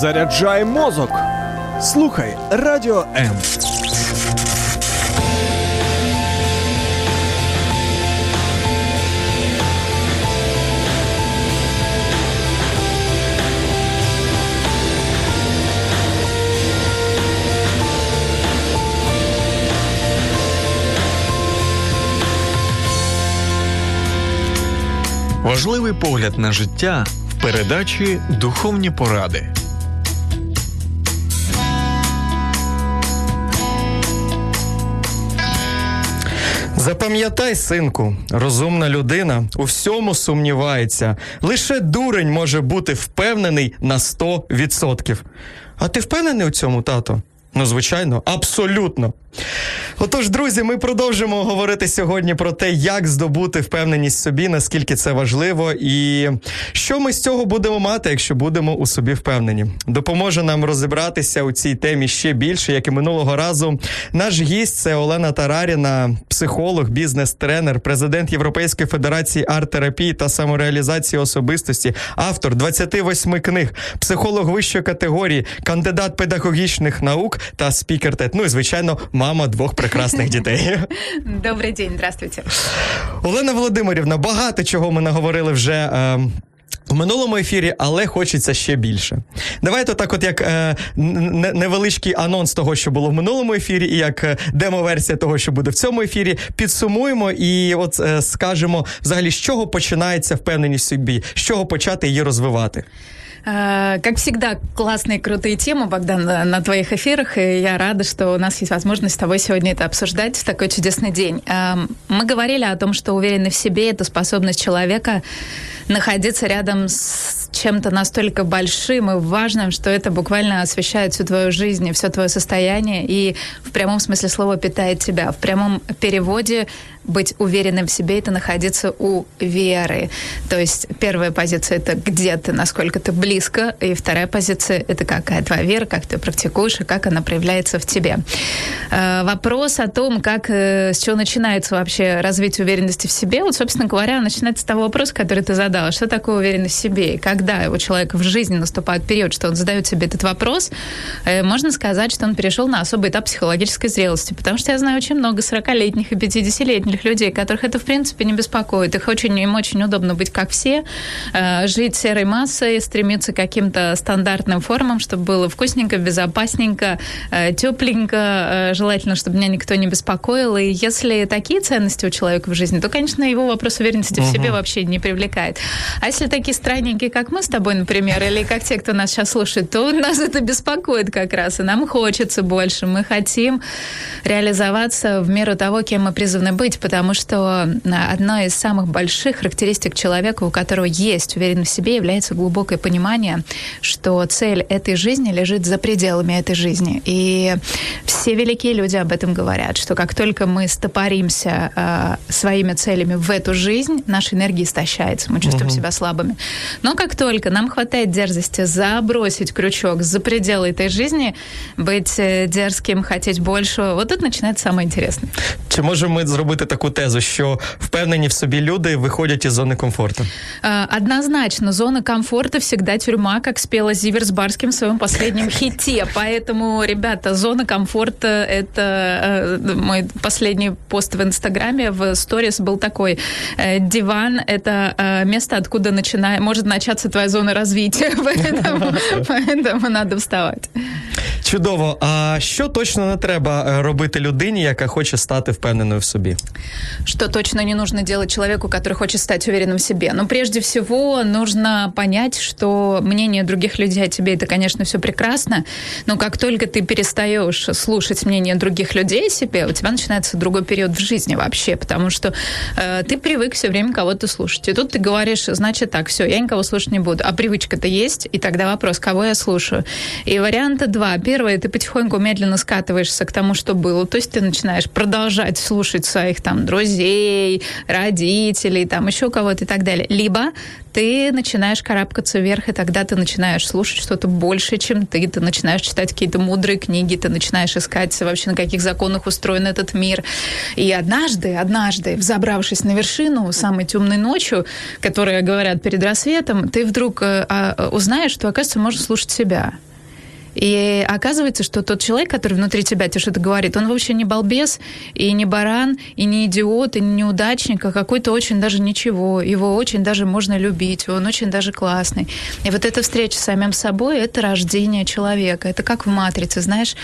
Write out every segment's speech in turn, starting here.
Заряджай мозок. Слухай радіо М. Важливий погляд на життя в передачі Духовні поради. Запам'ятай, синку, розумна людина у всьому сумнівається. Лише дурень може бути впевнений на 100%. А ти впевнений у цьому, тато? Ну, звичайно, абсолютно. Отож, друзі, ми продовжимо говорити сьогодні про те, як здобути впевненість в собі, наскільки це важливо, і що ми з цього будемо мати, якщо будемо у собі впевнені. Допоможе нам розібратися у цій темі ще більше, як і минулого разу. Наш гість це Олена Тараріна, психолог, бізнес-тренер, президент Європейської федерації арт-терапії та самореалізації особистості, автор 28 книг, психолог вищої категорії, кандидат педагогічних наук та спікер. Ну і звичайно, мама двох прекрасних дітей. Добрий день, здравствуйте. Олена Володимирівна, багато чого ми наговорили вже. Е, в минулому ефірі, але хочеться ще більше. Давайте так, от як е, невеличкий анонс того, що було в минулому ефірі, і як е, демо-версія того, що буде в цьому ефірі, підсумуємо і от е, скажемо взагалі, з чого починається впевненість в собі, з чого почати її розвивати. Э, как всегда, классные, крутые темы, Богдан, на твоих эфирах, и я рада, что у нас есть возможность с тобой сегодня это обсуждать в такой чудесный день. Эм, мы говорили о том, что уверенность в себе — это способность человека находиться рядом с чем-то настолько большим и важным, что это буквально освещает всю твою жизнь и все твое состояние, и в прямом смысле слова питает тебя. В прямом переводе быть уверенным в себе — это находиться у веры. То есть первая позиция — это где ты, насколько ты близко, и вторая позиция — это какая твоя вера, как ты практикуешь и как она проявляется в тебе. Э, вопрос о том, как, э, с чего начинается вообще развитие уверенности в себе, вот, собственно говоря, начинается с того вопроса, который ты задала. Что такое уверенность в себе? И когда у человека в жизни наступает период, что он задает себе этот вопрос, э, можно сказать, что он перешел на особый этап психологической зрелости. Потому что я знаю очень много 40-летних и 50-летних многих людей, которых это, в принципе, не беспокоит. Их очень, им очень удобно быть как все, э, жить серой массой, стремиться к каким-то стандартным формам, чтобы было вкусненько, безопасненько, э, тепленько, желательно, чтобы меня никто не беспокоил. И если такие ценности у человека в жизни, то, конечно, его вопрос уверенности угу. в себе вообще не привлекает. А если такие странненькие, как мы с тобой, например, или как те, кто нас сейчас слушает, то нас это беспокоит как раз, и нам хочется больше. Мы хотим реализоваться в меру того, кем мы призваны быть, потому что одной из самых больших характеристик человека, у которого есть уверенность в себе, является глубокое понимание, что цель этой жизни лежит за пределами этой жизни. И все великие люди об этом говорят, что как только мы стопоримся э, своими целями в эту жизнь, наша энергия истощается, мы чувствуем угу. себя слабыми. Но как только нам хватает дерзости забросить крючок за пределы этой жизни, быть э, дерзким, хотеть больше, вот тут начинается самое интересное. Чи можемо ми зробити таку тезу, що впевнені в собі люди виходять із зони комфорту? Однозначно, зона комфорта всегда тюрьма, как спела Зивер с Барским в своем последнем хите. Поэтому, ребята, зона комфорта — это э, мой последний пост в Инстаграме, в сторис был такой. Э, диван — это э, место, откуда начинает, может начаться твоя зона развития, поэтому, поэтому надо вставать. Чудово. А що точно не треба робити людині, яка хоче стати впевненою в собі? Что точно не нужно делать человеку, который хочет стать уверенным в себе? Ну, прежде всего, нужно понять, что мнение других людей о тебе это, конечно, все прекрасно, но как только ты перестаешь слушать мнение других людей о себе, у тебя начинается другой период в жизни вообще, потому что э, ты привык все время кого-то слушать. И тут ты говоришь, значит так, все, я никого слушать не буду. А привычка-то есть, и тогда вопрос, кого я слушаю? И варианта два. Первое, ты потихоньку медленно скатываешься к тому, что было. То есть ты начинаешь продолжать слушать своих там друзей, родителей, там еще кого-то и так далее. Либо ты начинаешь карабкаться вверх, и тогда ты начинаешь слушать что-то больше, чем ты. Ты начинаешь читать какие-то мудрые книги, ты начинаешь искать вообще, на каких законах устроен этот мир. И однажды, однажды, взобравшись на вершину самой темной ночью, которая говорят перед рассветом, ты вдруг э, а, узнаешь, что, оказывается, можно слушать себя. И оказывается, что тот человек, который внутри тебя тебе что-то говорит, он вообще не балбес, и не баран, и не идиот, и не неудачник, а какой-то очень даже ничего. Его очень даже можно любить, он очень даже классный. И вот эта встреча с самим собой — это рождение человека. Это как в «Матрице», знаешь,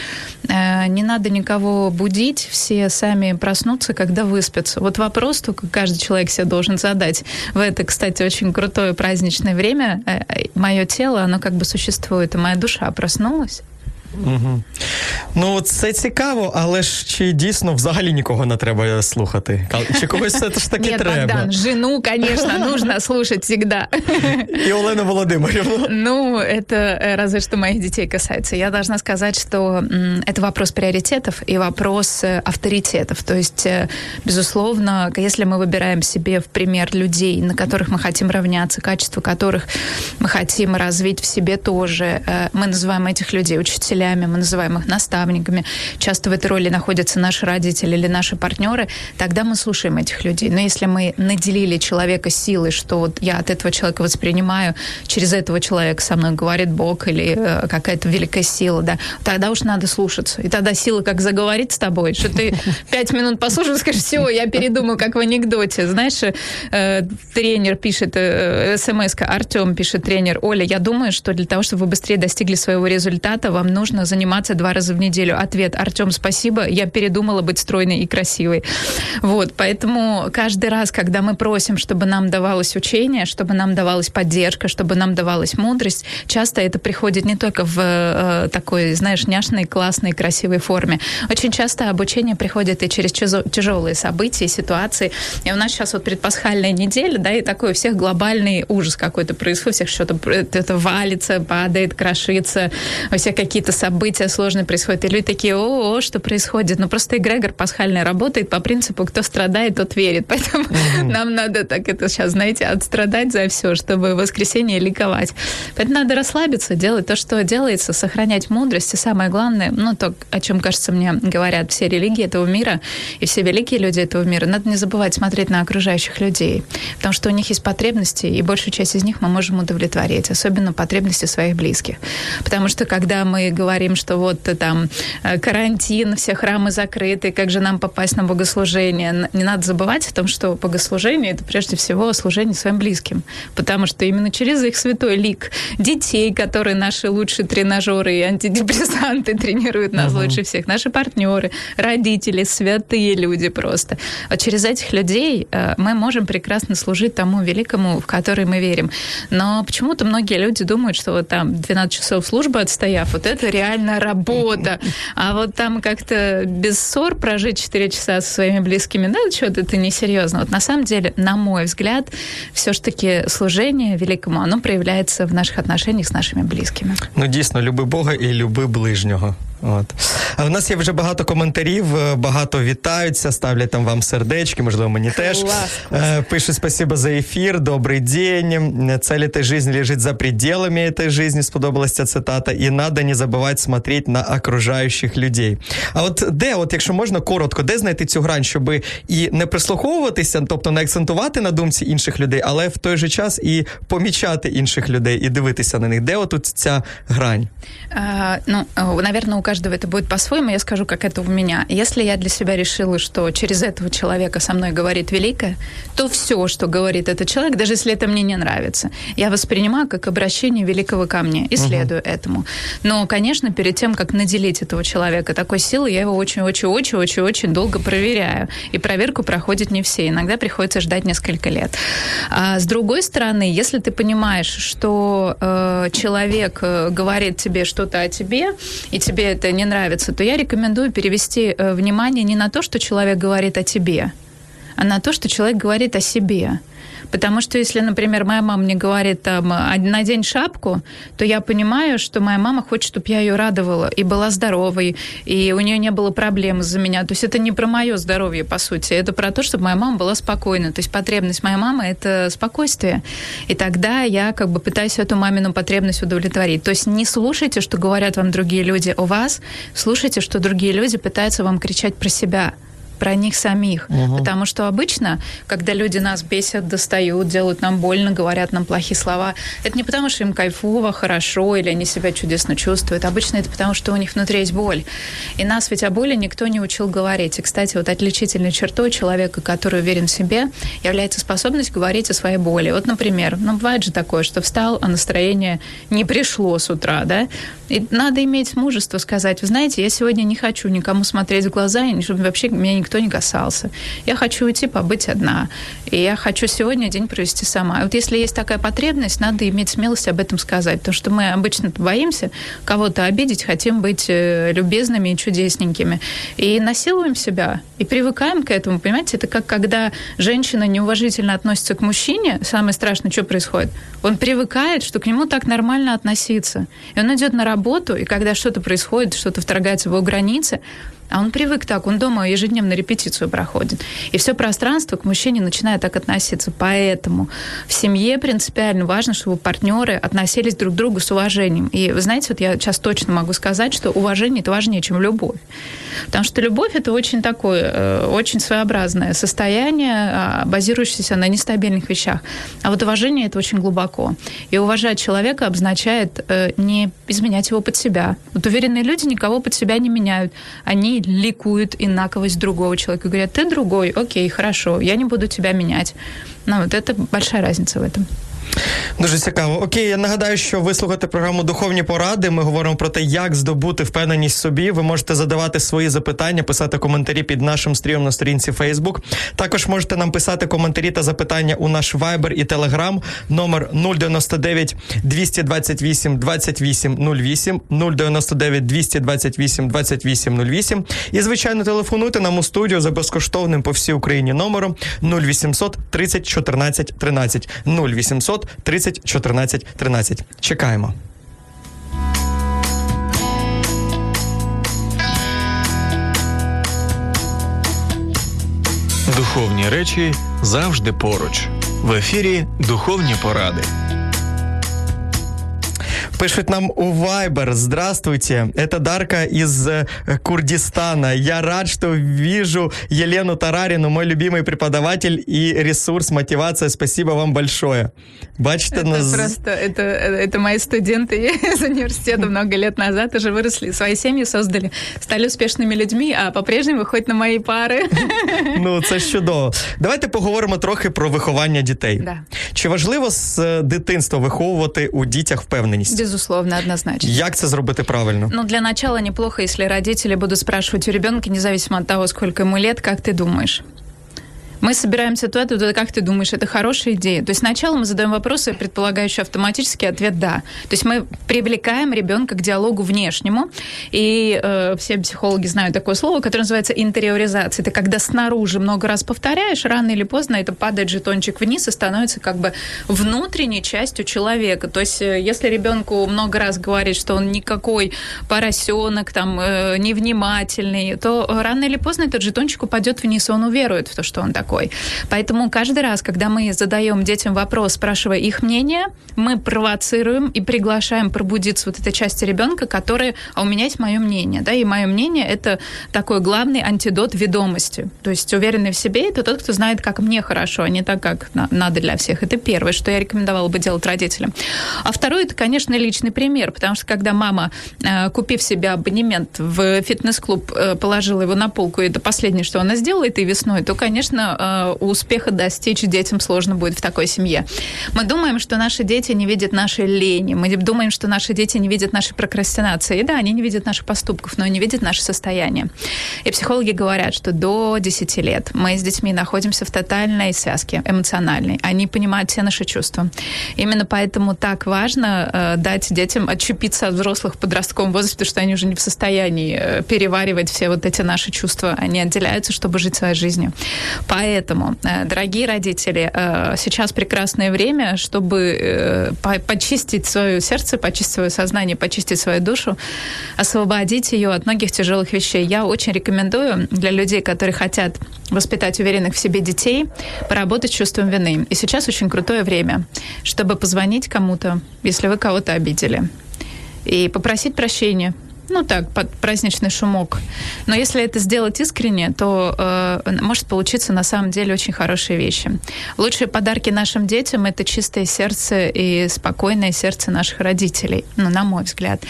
э, не надо никого будить, все сами проснутся, когда выспятся. Вот вопрос только каждый человек себе должен задать. В это, кстати, очень крутое праздничное время э, э, мое тело, оно как бы существует, и моя душа проснулась, knows? Угу. Ну, це цікаво, але ж чи дійсно взагалі нікого не треба слухати? Чи когось це ж таки Нет, треба? Богдан, жену, конечно, нужно слушать всегда. И Олену Володимировну. Ну, это э, разве что моих детей касается. Я должна сказать, что это вопрос приоритетов и вопрос э, авторитетов. То есть, э, безусловно, если мы выбираем себе в пример людей, на которых мы хотим равняться, качество которых мы хотим развить в себе тоже, мы называем этих людей учителями, учителями, мы называем их наставниками. Часто в этой роли находятся наши родители или наши партнеры. Тогда мы слушаем этих людей. Но если мы наделили человека силой, что вот я от этого человека воспринимаю, через этого человека со мной говорит Бог или э, какая-то великая сила, да, тогда уж надо слушаться. И тогда сила как заговорит с тобой, что ты пять минут послушал, скажешь, все, я передумал, как в анекдоте. Знаешь, э, тренер пишет, э, смс Артем пишет, тренер, Оля, я думаю, что для того, чтобы вы быстрее достигли своего результата, вам нужно нужно заниматься два раза в неделю. Ответ, Артем, спасибо, я передумала быть стройной и красивой. Вот, поэтому каждый раз, когда мы просим, чтобы нам давалось учение, чтобы нам давалась поддержка, чтобы нам давалась мудрость, часто это приходит не только в э, такой, знаешь, няшной, классной, красивой форме. Очень часто обучение приходит и через тяжелые события, ситуации. И у нас сейчас вот предпасхальная неделя, да, и такой у всех глобальный ужас какой-то происходит, у всех что-то это валится, падает, крошится, у всех какие-то события сложные происходят, и люди такие, о, что происходит? Ну, просто эгрегор пасхальный работает по принципу, кто страдает, тот верит. Поэтому mm-hmm. нам надо так это сейчас, знаете, отстрадать за все, чтобы в воскресенье ликовать. Поэтому надо расслабиться, делать то, что делается, сохранять мудрость. И самое главное, ну, то, о чем, кажется, мне говорят все религии этого мира и все великие люди этого мира, надо не забывать смотреть на окружающих людей, потому что у них есть потребности, и большую часть из них мы можем удовлетворить, особенно потребности своих близких. Потому что когда мы говорим, что вот э, там э, карантин, все храмы закрыты, как же нам попасть на богослужение? Не надо забывать о том, что богослужение — это прежде всего служение своим близким, потому что именно через их святой лик детей, которые наши лучшие тренажеры и антидепрессанты тренируют нас uh-huh. лучше всех, наши партнеры, родители, святые люди просто. Вот через этих людей э, мы можем прекрасно служить тому великому, в который мы верим. Но почему-то многие люди думают, что вот там 12 часов службы отстояв, вот это реально работа. А вот там как-то без ссор прожить 4 часа со своими близкими, да, что-то это несерьезно. Вот на самом деле, на мой взгляд, все ж таки служение великому, оно проявляется в наших отношениях с нашими близкими. Ну, дійсно, люби Бога і люби ближнього. От. А в нас є вже багато коментарів, е, багато вітаються, ставлять там вам сердечки, можливо, мені теж. Клас, клас. Е, пишуть спасибо за ефір, добрий день. Цель этой жизни лежит за пределами этой жизни, сподобалася ця цитата. І надо не забувати смотреть на окружаючих людей. А от де, от якщо можна коротко, де знайти цю грань, щоб і не прислуховуватися, тобто не акцентувати на думці інших людей, але в той же час і помічати інших людей, і дивитися на них. Де отут ця грань? А, ну, наверное, у каждого это будет по-своему. Я скажу, как это у меня. Если я для себя решила, что через этого человека со мной говорит великое, то все, что говорит этот человек, даже если это мне не нравится, я воспринимаю как обращение великого ко мне и следую uh-huh. этому. Но, конечно, перед тем, как наделить этого человека такой силой, я его очень-очень-очень-очень-очень долго проверяю. И проверку проходят не все. Иногда приходится ждать несколько лет. А с другой стороны, если ты понимаешь, что э, человек э, говорит тебе что-то о тебе, и тебе это не нравится, то я рекомендую перевести э, внимание не на то, что человек говорит о тебе, а на то, что человек говорит о себе. Потому что если, например, моя мама мне говорит, там, надень шапку, то я понимаю, что моя мама хочет, чтобы я ее радовала и была здоровой, и у нее не было проблем из-за меня. То есть это не про мое здоровье, по сути, это про то, чтобы моя мама была спокойна. То есть потребность моей мамы – это спокойствие. И тогда я как бы пытаюсь эту мамину потребность удовлетворить. То есть не слушайте, что говорят вам другие люди о вас, слушайте, что другие люди пытаются вам кричать про себя про них самих. Угу. Потому что обычно, когда люди нас бесят, достают, делают нам больно, говорят нам плохие слова, это не потому, что им кайфово, хорошо, или они себя чудесно чувствуют. Обычно это потому, что у них внутри есть боль. И нас ведь о боли никто не учил говорить. И, кстати, вот отличительной чертой человека, который уверен в себе, является способность говорить о своей боли. Вот, например, ну, бывает же такое, что встал, а настроение не пришло с утра, да? И надо иметь мужество сказать, вы знаете, я сегодня не хочу никому смотреть в глаза, и чтобы вообще меня никто не касался. Я хочу уйти побыть одна. И я хочу сегодня день провести сама. И вот если есть такая потребность, надо иметь смелость об этом сказать. Потому что мы обычно боимся кого-то обидеть, хотим быть э, любезными и чудесненькими. И насилуем себя. И привыкаем к этому. Понимаете, это как когда женщина неуважительно относится к мужчине. Самое страшное, что происходит? Он привыкает, что к нему так нормально относиться. И он идет на работу, и когда что-то происходит, что-то вторгается в его границы, а он привык так, он дома ежедневно репетицию проходит. И все пространство к мужчине начинает так относиться. Поэтому в семье принципиально важно, чтобы партнеры относились друг к другу с уважением. И вы знаете, вот я сейчас точно могу сказать, что уважение это важнее, чем любовь. Потому что любовь это очень такое, э, очень своеобразное состояние, а, базирующееся на нестабильных вещах. А вот уважение это очень глубоко. И уважать человека обозначает э, не изменять его под себя. Вот уверенные люди никого под себя не меняют. Они ликуют инаковость другого человека. Говорят, ты другой, окей, хорошо, я не буду тебя менять. Ну, вот это большая разница в этом. Дуже цікаво. Окей, я нагадаю, що ви слухаєте програму Духовні поради. Ми говоримо про те, як здобути впевненість собі. Ви можете задавати свої запитання, писати коментарі під нашим стрімом на сторінці Facebook. Також можете нам писати коментарі та запитання у наш Viber і Telegram номер 099 228 28 08 099 228 28 08. І, звичайно, телефонуйте нам у студію за безкоштовним по всій Україні номером 0800 30 14 13 0800 30 14 13. Чекаємо. Духовні речі завжди поруч. В ефірі Духовні поради. Пишет нам у Viber. Здравствуйте, это Дарка из э, Курдистана. Я рад, что вижу Елену Тарарину, мой любимый преподаватель и ресурс, мотивация. Спасибо вам большое. Бачите, это нас... просто, это, это мои студенты из университета много лет назад уже выросли, свои семьи создали, стали успешными людьми, а по-прежнему виходять на мої пари. Ну, це ж чудово. Давайте поговоримо трохи про виховання дітей. Да. Чи важливо з дитинства виховувати у дітях впевненість? Безусловно, однозначно. Як це зробити правильно? Ну, для начала неплохо, если родители будут спрашивать у ребенка, независимо от того, сколько ему лет, как ты думаешь? Мы собираем ситуацию, то как ты думаешь, это хорошая идея? То есть сначала мы задаем вопросы, предполагающие автоматический ответ «да». То есть мы привлекаем ребенка к диалогу внешнему, и э, все психологи знают такое слово, которое называется интериоризация. Это когда снаружи много раз повторяешь, рано или поздно это падает жетончик вниз и становится как бы внутренней частью человека. То есть э, если ребенку много раз говорит, что он никакой поросенок, там, э, невнимательный, то рано или поздно этот жетончик упадет вниз, и он уверует в то, что он такой такой. Поэтому каждый раз, когда мы задаем детям вопрос, спрашивая их мнение, мы провоцируем и приглашаем пробудиться вот этой части ребенка, которая, а у меня есть мое мнение, да, и мое мнение это такой главный антидот ведомости. То есть уверенный в себе это тот, кто знает, как мне хорошо, а не так, как надо для всех. Это первое, что я рекомендовала бы делать родителям. А второе, это, конечно, личный пример, потому что когда мама, э, купив себе абонемент в фитнес-клуб, э, положила его на полку, и это последнее, что она сделала этой весной, то, конечно, Э, успеха достичь детям сложно будет в такой семье. Мы думаем, что наши дети не видят нашей лени, мы думаем, что наши дети не видят нашей прокрастинации. И да, они не видят наших поступков, но они видят наше состояние. И психологи говорят, что до 10 лет мы с детьми находимся в тотальной связке эмоциональной. Они понимают все наши чувства. Именно поэтому так важно э, дать детям отчепиться от взрослых в подростковом возрасте, что они уже не в состоянии э, переваривать все вот эти наши чувства. Они отделяются, чтобы жить своей жизнью. Э, дорогие родители, э, сейчас прекрасное время, чтобы э, почистить свое сердце, почистить свое сознание, почистить свою душу, освободить ее от многих тяжелых вещей. Я очень рекомендую для людей, которые хотят воспитать уверенных в себе детей, поработать с чувством вины. И сейчас очень крутое время, чтобы позвонить кому-то, если вы кого-то обидели, и попросить прощения ну так, под праздничный шумок. Но если это сделать искренне, то э, может получиться на самом деле очень хорошие вещи. Лучшие подарки нашим детям это чистое сердце и спокойное сердце наших родителей, ну, на мой взгляд.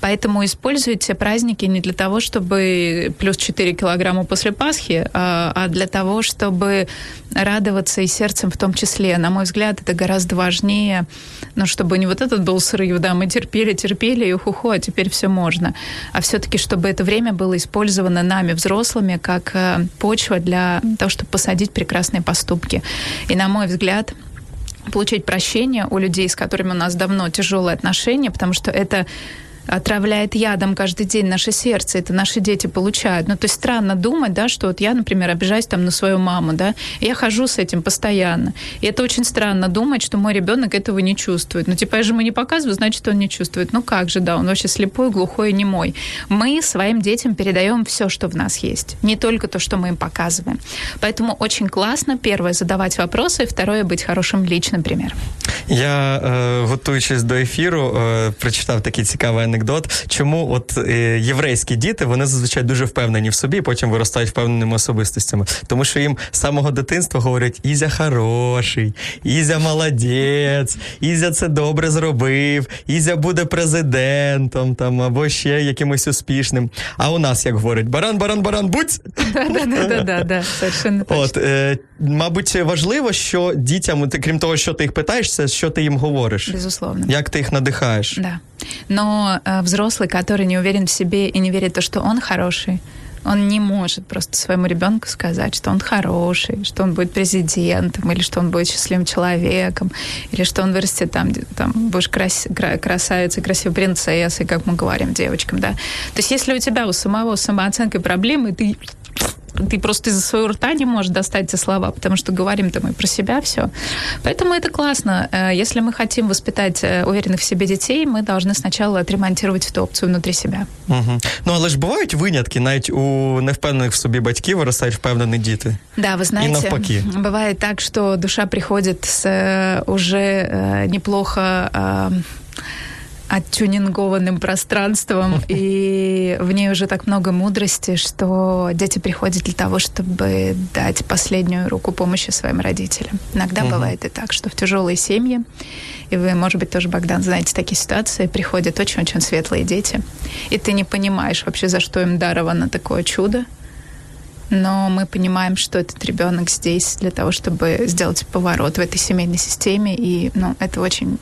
Поэтому используйте праздники не для того, чтобы плюс 4 килограмма после Пасхи, а, а для того, чтобы радоваться и сердцем в том числе. На мой взгляд, это гораздо важнее, ну, чтобы не вот этот был срыв, да, мы терпели, терпели, и уху, а теперь все можно а все-таки, чтобы это время было использовано нами, взрослыми, как э, почва для того, чтобы посадить прекрасные поступки. И, на мой взгляд, получить прощение у людей, с которыми у нас давно тяжелые отношения, потому что это отравляет ядом каждый день наше сердце, это наши дети получают. Ну, то есть странно думать, да, что вот я, например, обижаюсь там на свою маму, да, и я хожу с этим постоянно. И это очень странно думать, что мой ребенок этого не чувствует. Ну, типа, я же ему не показываю, значит, он не чувствует. Ну, как же, да, он вообще слепой, глухой и немой. Мы своим детям передаем все, что в нас есть, не только то, что мы им показываем. Поэтому очень классно, первое, задавать вопросы, второе, быть хорошим личным примером. Я, е, готуючись до ефіру, е, прочитав такий цікавий анекдот. Чому от е, єврейські діти вони зазвичай дуже впевнені в собі, потім виростають впевненими особистостями. Тому що їм з самого дитинства говорять: Ізя хороший, Ізя молодець, Ізя це добре зробив, Ізя буде президентом там або ще якимось успішним. А у нас як говорять: баран, баран, баран, будь! Да-да-да, совершенно От, е, Мабуть, важливо, що дітям, крім того, що ти їх питаєш, це що ты им говоришь. Безусловно. Як ты их надыхаешь. Да. Но э, взрослый, который не уверен в себе и не верит в то, что он хороший, он не может просто своему ребенку сказать, что он хороший, что он будет президентом, или что он будет счастливым человеком, или что он вырастет там, там будешь крас, красавицей, красивой принцессой, как мы говорим девочкам, да. То есть если у тебя у самого самооценкой проблемы, ты ты просто из-за своего рта не можешь достать эти слова, потому что говорим-то мы про себя все. Поэтому это классно. Э, если мы хотим воспитать э, уверенных в себе детей, мы должны сначала отремонтировать эту опцию внутри себя. Угу. Ну, але ж бувають винятки, навіть у невпевнених в собі батьків виростають впевнені діти. Да, вы знаете, И навпаки. бывает так, что душа приходит с э, уже неплохо оттюнингованным пространством, и в ней уже так много мудрости, что дети приходят для того, чтобы дать последнюю руку помощи своим родителям. Иногда угу. бывает и так, что в тяжелые семьи, и вы, может быть, тоже, Богдан, знаете такие ситуации, приходят очень-очень светлые дети, и ты не понимаешь вообще, за что им даровано такое чудо, но мы понимаем, что этот ребенок здесь для того, чтобы сделать поворот в этой семейной системе, и ну, это очень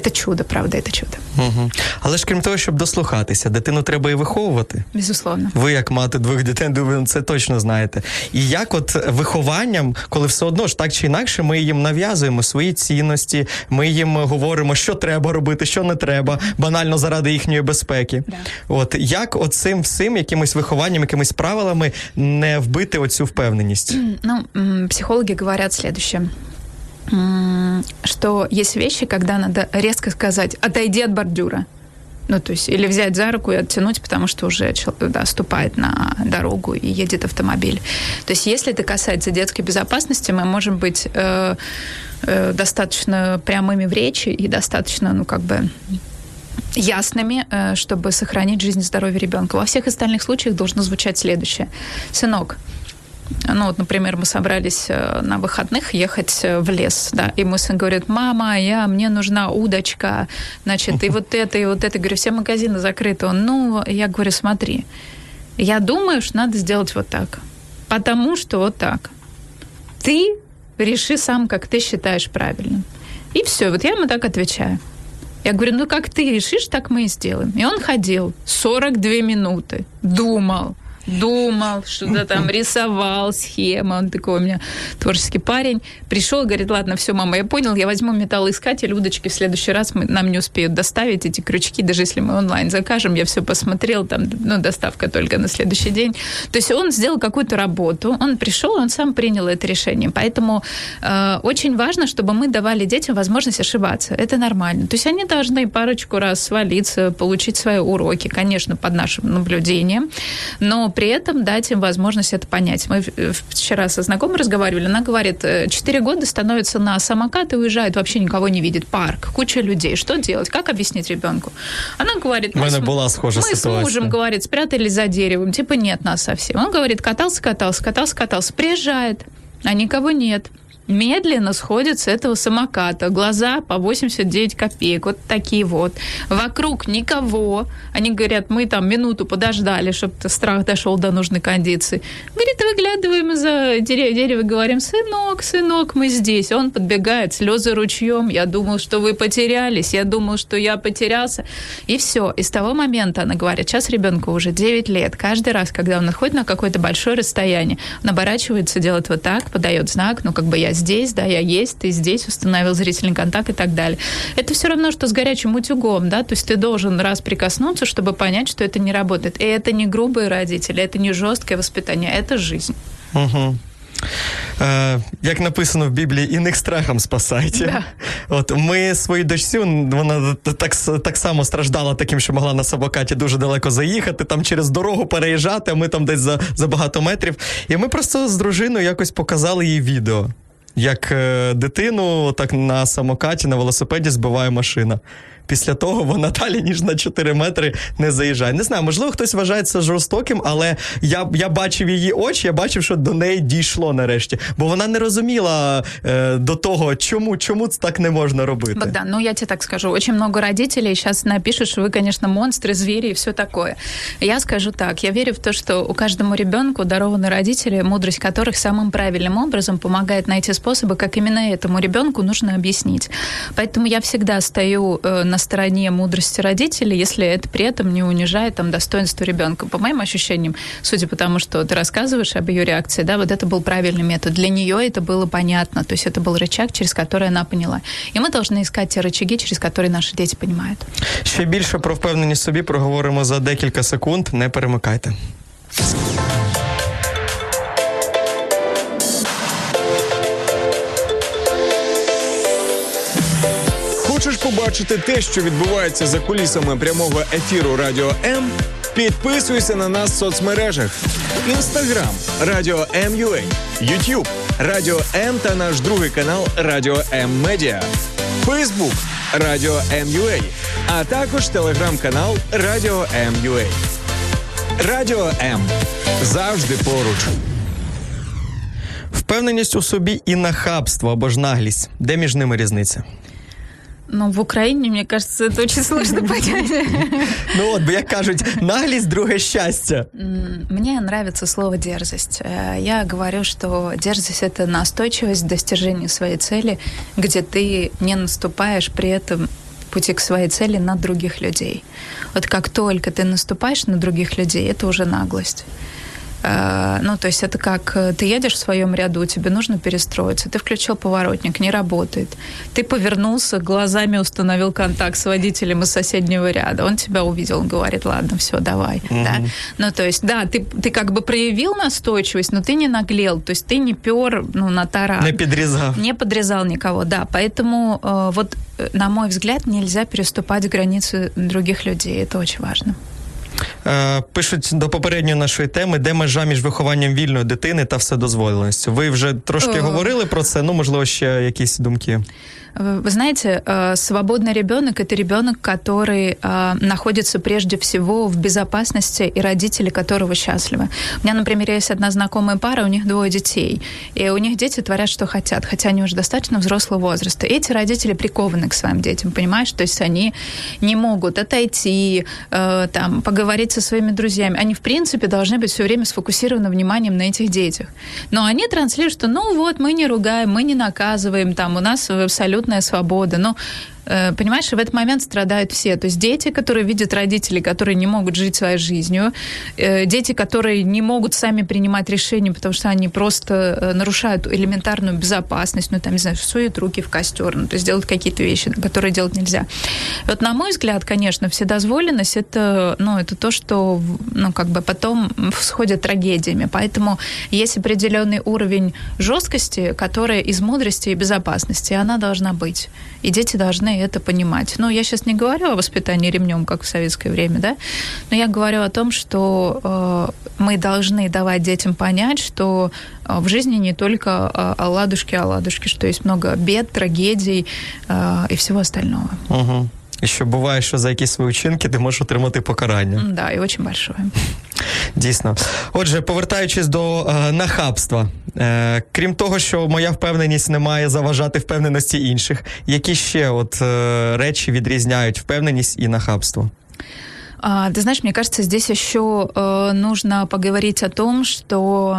це чудо, правда, це чудо. Угу. Але ж крім того, щоб дослухатися, дитину треба і виховувати. Безусловно. Ви, як мати двох дітей, думаю, це точно знаєте. І як от вихованням, коли все одно ж так чи інакше, ми їм нав'язуємо свої цінності, ми їм говоримо, що треба робити, що не треба, банально заради їхньої безпеки. Да. От як оцим всім якимось вихованням, якимись правилами не вбити оцю впевненість? Ну, психологи говорять следующее что есть вещи, когда надо резко сказать «отойди от бордюра». Ну, то есть, или взять за руку и оттянуть, потому что уже да, ступает на дорогу и едет автомобиль. То есть, если это касается детской безопасности, мы можем быть э, э, достаточно прямыми в речи и достаточно, ну, как бы ясными, э, чтобы сохранить жизнь и здоровье ребенка. Во всех остальных случаях должно звучать следующее. Сынок, ну, вот, например, мы собрались э, на выходных ехать э, в лес, да, и мой сын говорит, мама, я, мне нужна удочка, значит, и вот это, и вот это. Говорю, все магазины закрыты. Он, ну, я говорю, смотри, я думаю, что надо сделать вот так, потому что вот так. Ты реши сам, как ты считаешь правильным. И все, вот я ему так отвечаю. Я говорю, ну как ты решишь, так мы и сделаем. И он ходил 42 минуты, думал, думал, что-то там рисовал, схема. Он такой у меня творческий парень. Пришел, говорит, ладно, все, мама, я понял, я возьму металлоискатель, удочки, в следующий раз мы, нам не успеют доставить эти крючки, даже если мы онлайн закажем, я все посмотрел, там, ну, доставка только на следующий день. То есть он сделал какую-то работу, он пришел, он сам принял это решение. Поэтому э, очень важно, чтобы мы давали детям возможность ошибаться. Это нормально. То есть они должны парочку раз свалиться, получить свои уроки, конечно, под нашим наблюдением, но при этом дать им возможность это понять. Мы вчера со знакомой разговаривали, она говорит, 4 года становится на самокат и уезжает, вообще никого не видит, парк, куча людей. Что делать? Как объяснить ребенку? Она говорит, мы, с, была схожа мы с мужем, говорит, спрятались за деревом, типа нет нас совсем. Он говорит, катался, катался, катался, катался, приезжает, а никого нет медленно сходит с этого самоката. Глаза по 89 копеек. Вот такие вот. Вокруг никого. Они говорят, мы там минуту подождали, чтобы страх дошел до нужной кондиции. Говорит, выглядываем из-за дерева, говорим, сынок, сынок, мы здесь. Он подбегает, слезы ручьем. Я думал, что вы потерялись. Я думал, что я потерялся. И все. И с того момента она говорит, сейчас ребенку уже 9 лет. Каждый раз, когда он отходит на какое-то большое расстояние, он оборачивается, делает вот так, подает знак, ну, как бы я здесь, да, я есть, ты здесь, установил зрительный контакт и так далее. Это все равно, что с горячим утюгом, да, то есть ты должен раз прикоснуться, чтобы понять, что это не работает. И это не грубые родители, это не жесткое воспитание, это жизнь. Угу. Е, Як написано в Біблії, іних страхом спасайте. Да. От Ми свою дочцю, вона так так само страждала таким, що могла на самокаті дуже далеко заїхати, там через дорогу переїжджати, а ми там десь за, за багато метрів. І ми просто з дружиною якось показали їй відео як е, дитину так на самокаті, на велосипеді збиває машина після того вона далі ніж на 4 метри не заїжджає. Не знаю, можливо, хтось вважає це жорстоким, але я я бачив її очі, я бачив, що до неї дійшло нарешті, бо вона не розуміла э, до того, чому чому це так не можна робити. Богдан, ну я тебе так скажу, очень много родителей сейчас напишут, что вы, конечно, монстры, звери и все такое. Я скажу так, я верю в то, что у каждому ребенку дарованы родители, мудрость которых самым правильным образом помогает найти способы, как именно этому ребенку нужно объяснить. Поэтому я всегда стою э, на стороне мудрости родителей, если это при этом не унижает там достоинство ребенка. По моим ощущениям, судя по тому, что ты рассказываешь об ее реакции, да, вот это был правильный метод. Для нее это было понятно, то есть это был рычаг, через который она поняла. И мы должны искать те рычаги, через которые наши дети понимают. Ще більше про впевненість собі проговоримо за декілька секунд. Не перемикайте. Побачити те, що відбувається за кулісами прямого ефіру Радіо М? Підписуйся на нас в соцмережах: Інстаграм Радіо М.Ю.А., Ютуб Радіо М та наш другий канал Радіо М Медіа, Фейсбук Радіо М.Ю.А., а також телеграм-канал Радіо М.Ю.А. Радіо М завжди поруч. Впевненість у собі і нахабство або ж наглість. Де між ними різниця? Ну, в Україні, мені кажется, это очень сложно понять. Ну от, як кажуть, наглість – друге щастя. Мне нравится слово «дерзость». Э, я говорю, что дерзость – это настойчивость в достижении своей цели, где ты не наступаешь при этом пути к своей цели на других людей. Вот как только ты наступаешь на других людей, это уже наглость. Э, ну, то есть это как э, ты едешь в своем ряду, тебе нужно перестроиться, ты включил поворотник, не работает. Ты повернулся, глазами установил контакт с водителем из соседнего ряда. Он тебя увидел, он говорит, ладно, все, давай. Mm-hmm. Да? Ну, то есть, да, ты, ты как бы проявил настойчивость, но ты не наглел, то есть ты не пер ну, на таран. Не подрезал. Не подрезал никого, да. Поэтому э, вот, э, на мой взгляд, нельзя переступать границы других людей. Это очень важно. Е, пишуть до попередньої нашої теми, де межа між вихованням вільної дитини та вседозволеністю. Ви вже трошки О. говорили про це, ну можливо, ще якісь думки. Вы знаете, э, свободный ребенок это ребенок, который э, находится прежде всего в безопасности и родители которого счастливы. У меня, например, есть одна знакомая пара, у них двое детей, и у них дети творят, что хотят, хотя они уже достаточно взрослого возраста. И эти родители прикованы к своим детям, понимаешь? То есть они не могут отойти, э, там, поговорить со своими друзьями. Они, в принципе, должны быть все время сфокусированы вниманием на этих детях. Но они транслируют, что ну вот, мы не ругаем, мы не наказываем, там, у нас абсолютная свобода. Но понимаешь, и в этот момент страдают все. То есть дети, которые видят родителей, которые не могут жить своей жизнью, э, дети, которые не могут сами принимать решения, потому что они просто э, нарушают элементарную безопасность, ну, там, не знаю, суют руки в костер, ну, то есть делают какие-то вещи, которые делать нельзя. Вот, на мой взгляд, конечно, вседозволенность это, ну, это то, что, ну, как бы потом сходит трагедиями. Поэтому есть определенный уровень жесткости, которая из мудрости и безопасности, и она должна быть. И дети должны это понимать. Ну, я сейчас не говорю о воспитании ремнем, как в советское время, да, но я говорю о том, что э, мы должны давать детям понять, что э, в жизни не только э, оладушки, оладушки, что есть много бед, трагедий э, и всего остального. Угу. І що буває, що за якісь свої вчинки ти можеш отримати покарання. Да, і дуже большое. Дійсно. Отже, повертаючись до е, нахабства, е, крім того, що моя впевненість не має заважати впевненості інших, які ще от е, речі відрізняють впевненість і нахабство? А, ты знаешь, мне кажется, здесь еще э, нужно поговорить о том, что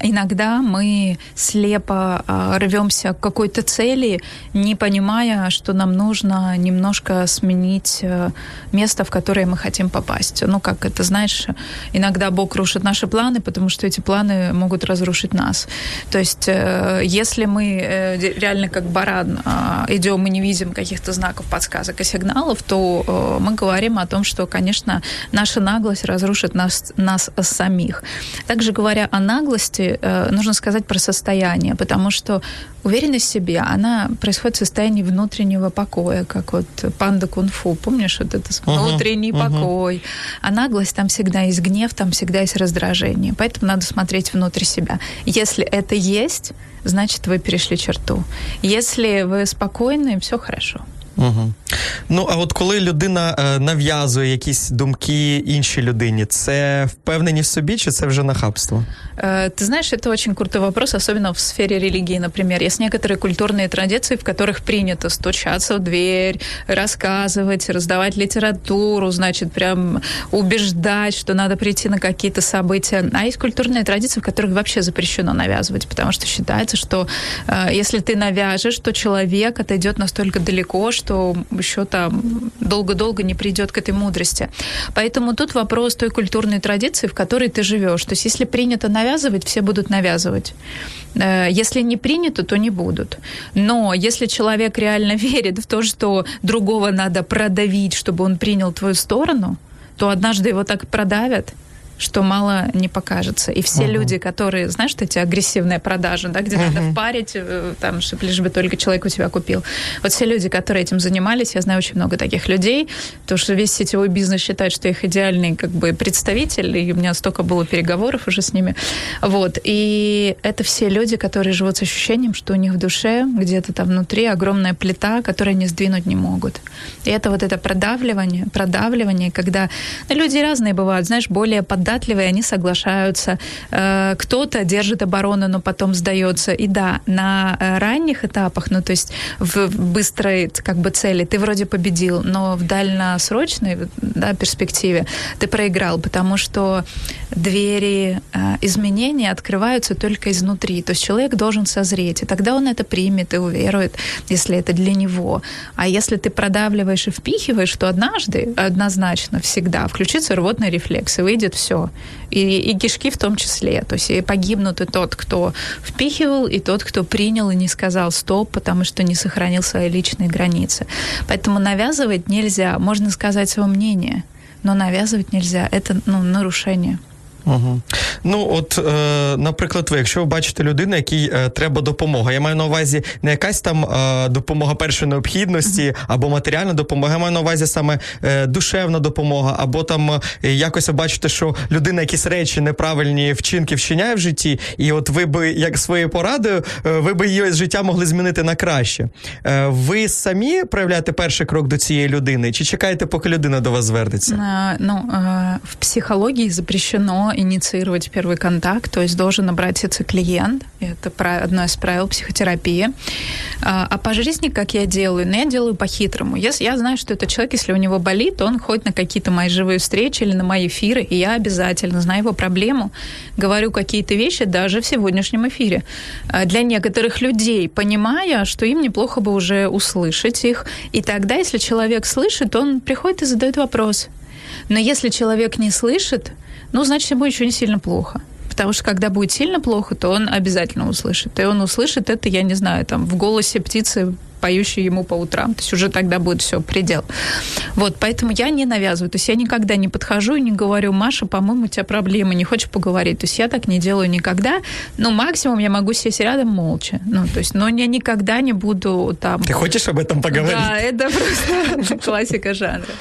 иногда мы слепо а, рвемся к какой-то цели, не понимая, что нам нужно немножко сменить э, место, в которое мы хотим попасть. Ну, как это, знаешь, иногда Бог рушит наши планы, потому что эти планы могут разрушить нас. То есть, э, если мы реально как баран а, идем и не видим каких-то знаков, подсказок и сигналов, то мы говорим о том, что, конечно, конечно, наша наглость разрушит нас, нас самих. Также говоря о наглости, э, нужно сказать про состояние, потому что уверенность в себе, она происходит в состоянии внутреннего покоя, как вот панда кунг-фу, помнишь, вот это внутренний uh-huh, покой. Uh-huh. А наглость, там всегда есть гнев, там всегда есть раздражение. Поэтому надо смотреть внутрь себя. Если это есть, значит, вы перешли черту. Если вы спокойны, все хорошо. Угу. Ну, а от коли людина е, нав'язує якісь думки іншій людині, це впевнені в собі, чи це вже нахабство? Э, ты знаешь, это очень крутой вопрос, особенно в сфере религии, например. Есть некоторые культурные традиции, в которых принято стучаться в дверь, рассказывать, раздавать литературу, значит, прям убеждать, что надо прийти на какие-то события. А есть культурные традиции, в которых вообще запрещено навязывать, потому что считается, что э, если ты навяжешь, то человек отойдет настолько далеко, что еще там долго-долго не придет к этой мудрости. Поэтому тут вопрос той культурной традиции, в которой ты живешь. То есть если принято навязывать, навязывать, все будут навязывать. Э, если не принято, то не будут. Но если человек реально верит в то, что другого надо продавить, чтобы он принял твою сторону, то однажды его так продавят – что мало не покажется. И все uh-huh. люди, которые, знаешь, что эти агрессивные продажи, да, где uh-huh. надо впарить, э, там, чтобы лишь бы только человек у тебя купил. Вот все люди, которые этим занимались, я знаю очень много таких людей, потому что весь сетевой бизнес считает, что их идеальный как бы представитель, и у меня столько было переговоров уже с ними. Вот. И это все люди, которые живут с ощущением, что у них в душе где-то там внутри огромная плита, которую они сдвинуть не могут. И это вот это продавливание, продавливание, когда ну, люди разные бывают, знаешь, более под податливые, они соглашаются. Э, кто-то держит оборону, но потом сдается. И да, на э, ранних этапах, ну то есть в быстрой как бы цели ты вроде победил, но в дальносрочной да, перспективе ты проиграл, потому что двери э, изменений открываются только изнутри. То есть человек должен созреть, и тогда он это примет и уверует, если это для него. А если ты продавливаешь и впихиваешь, то однажды, однозначно, всегда включится рвотный рефлекс, и выйдет все и, и кишки в том числе. То есть и погибнут и тот, кто впихивал, и тот, кто принял и не сказал стоп, потому что не сохранил свои личные границы. Поэтому навязывать нельзя. Можно сказать свое мнение, но навязывать нельзя. Это ну, нарушение. Угу. Ну, от, е, наприклад, ви, якщо ви бачите людину, якій е, треба допомога, я маю на увазі не якась там е, допомога першої необхідності або матеріальна допомога, я маю на увазі саме е, душевна допомога, або там е, якось бачите, що людина якісь речі неправильні вчинки вчиняє в житті, і от ви би, як своєю порадою, е, ви би її життя могли змінити на краще. ви самі проявляєте перший крок до цієї людини, чи чекаєте, поки людина до вас звернеться? Ну, в психології запрещено инициировать первый контакт, то есть должен обратиться клиент. Это одно из правил психотерапии. А, а по жизни, как я делаю? Ну, я делаю по-хитрому. Если я знаю, что этот человек, если у него болит, он ходит на какие-то мои живые встречи или на мои эфиры, и я обязательно, знаю его проблему, говорю какие-то вещи даже в сегодняшнем эфире. А, для некоторых людей, понимая, что им неплохо бы уже услышать их, и тогда, если человек слышит, он приходит и задает вопрос. Но если человек не слышит, ну, значит, ему еще не сильно плохо. Потому что когда будет сильно плохо, то он обязательно услышит. И он услышит это, я не знаю, там, в голосе птицы поющий ему по утрам. То есть уже тогда будет все предел. Вот, поэтому я не навязываю. То есть я никогда не подхожу и не говорю, Маша, по-моему, у тебя проблемы, не хочешь поговорить. То есть я так не делаю никогда. Ну, максимум я могу сесть рядом молча. Ну, то есть, но я никогда не буду там... Ты хочешь об этом поговорить? Да, это просто класика жанру.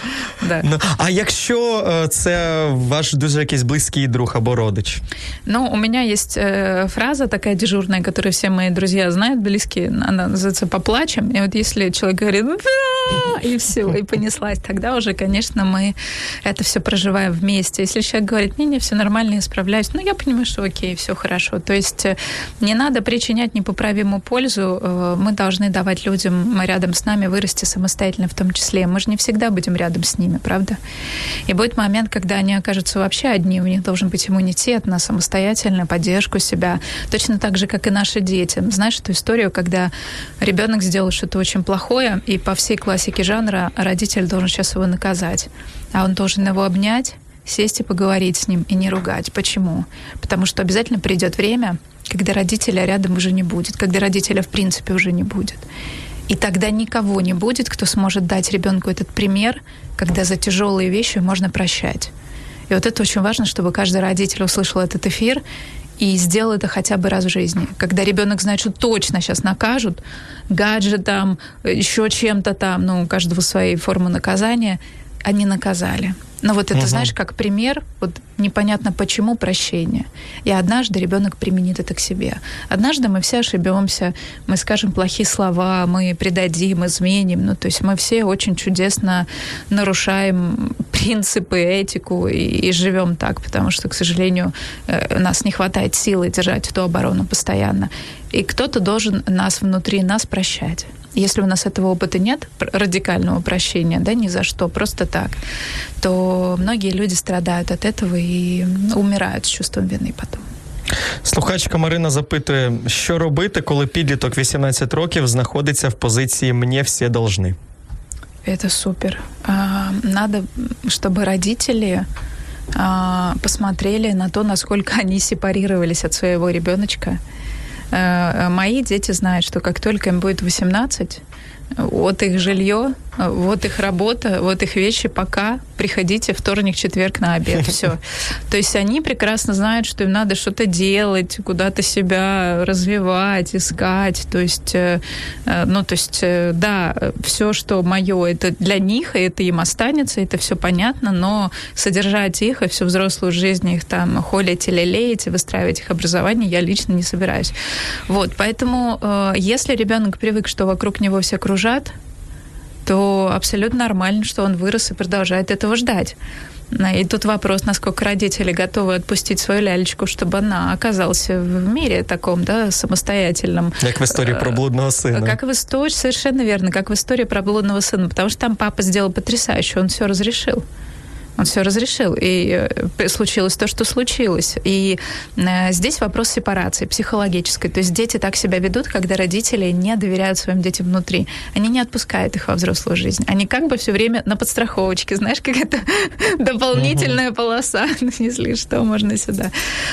Да. Ну, а якщо це ваш дуже якийсь близький друг або родич? Ну, у меня есть фраза такая дежурная, которую все мои друзья знают, близкие, она называется «поплачем». И вот если человек говорит да, и все, и понеслась, тогда уже, конечно, мы это все проживаем вместе. Если человек говорит, не-не, все нормально, я справляюсь, ну, я понимаю, что окей, все хорошо. То есть э, не надо причинять непоправимую пользу, э, мы должны давать людям рядом с нами вырасти самостоятельно в том числе. Мы же не всегда будем рядом с ними, правда? И будет момент, когда они окажутся вообще одни, у них должен быть иммунитет на самостоятельную поддержку себя, точно так же, как и наши дети. Знаешь эту историю, когда ребенок сделал что-то очень плохое, и по всей классике жанра родитель должен сейчас его наказать. А он должен его обнять, сесть и поговорить с ним, и не ругать. Почему? Потому что обязательно придет время, когда родителя рядом уже не будет, когда родителя в принципе уже не будет. И тогда никого не будет, кто сможет дать ребенку этот пример, когда за тяжелые вещи можно прощать. И вот это очень важно, чтобы каждый родитель услышал этот эфир и сделал это хотя бы раз в жизни. Когда ребенок знает, что точно сейчас накажут гаджетом, еще чем-то там, ну, у каждого своей формы наказания, они наказали. Но вот это, угу. знаешь, как пример, вот непонятно почему прощение. И однажды ребенок применит это к себе. Однажды мы все ошибемся, мы скажем плохие слова, мы предадим, изменим. Ну, то есть мы все очень чудесно нарушаем принципы, этику и, и живем так, потому что, к сожалению, э, у нас не хватает силы держать эту оборону постоянно. И кто-то должен нас внутри нас прощать Если у нас этого опыта нет, радикального прощения, да, ни за что, просто так, то многие люди страдают от этого и умирают с чувством вины потом. Слухачка Марина запитує, що робити, коли підліток 18 років знаходиться в позиції «мне все должны». Это супер. Надо, чтобы родители посмотрели на то, насколько они сепарировались от своего ребеночка, Э, мои дети знают, что как только им будет 18, вот их жилье, вот их работа, вот их вещи, пока приходите вторник, четверг на обед, все. То есть они прекрасно знают, что им надо что-то делать, куда-то себя развивать, искать. То есть, э, э, ну, то есть, э, да, все, что мое, это для них, и это им останется, это все понятно, но содержать их и всю взрослую жизнь их там холить или леять и выстраивать их образование я лично не собираюсь. Вот, поэтому если ребенок привык, что вокруг него все кружат, то абсолютно нормально, что он вырос и продолжает этого ждать. И тут вопрос, насколько родители готовы отпустить свою лялечку, чтобы она оказалась в мире таком, да, самостоятельном. Как в истории про блудного сына. Как в истории, совершенно верно, как в истории про блудного сына, потому что там папа сделал потрясающе, он все разрешил. Он все разрешил, и э, случилось то, что случилось. И э, здесь вопрос сепарации психологической. То есть дети так себя ведут, когда родители не доверяют своим детям внутри. Они не отпускают их во взрослую жизнь. Они как бы все время на подстраховочке, знаешь, как это дополнительная полоса, если что, можно сюда.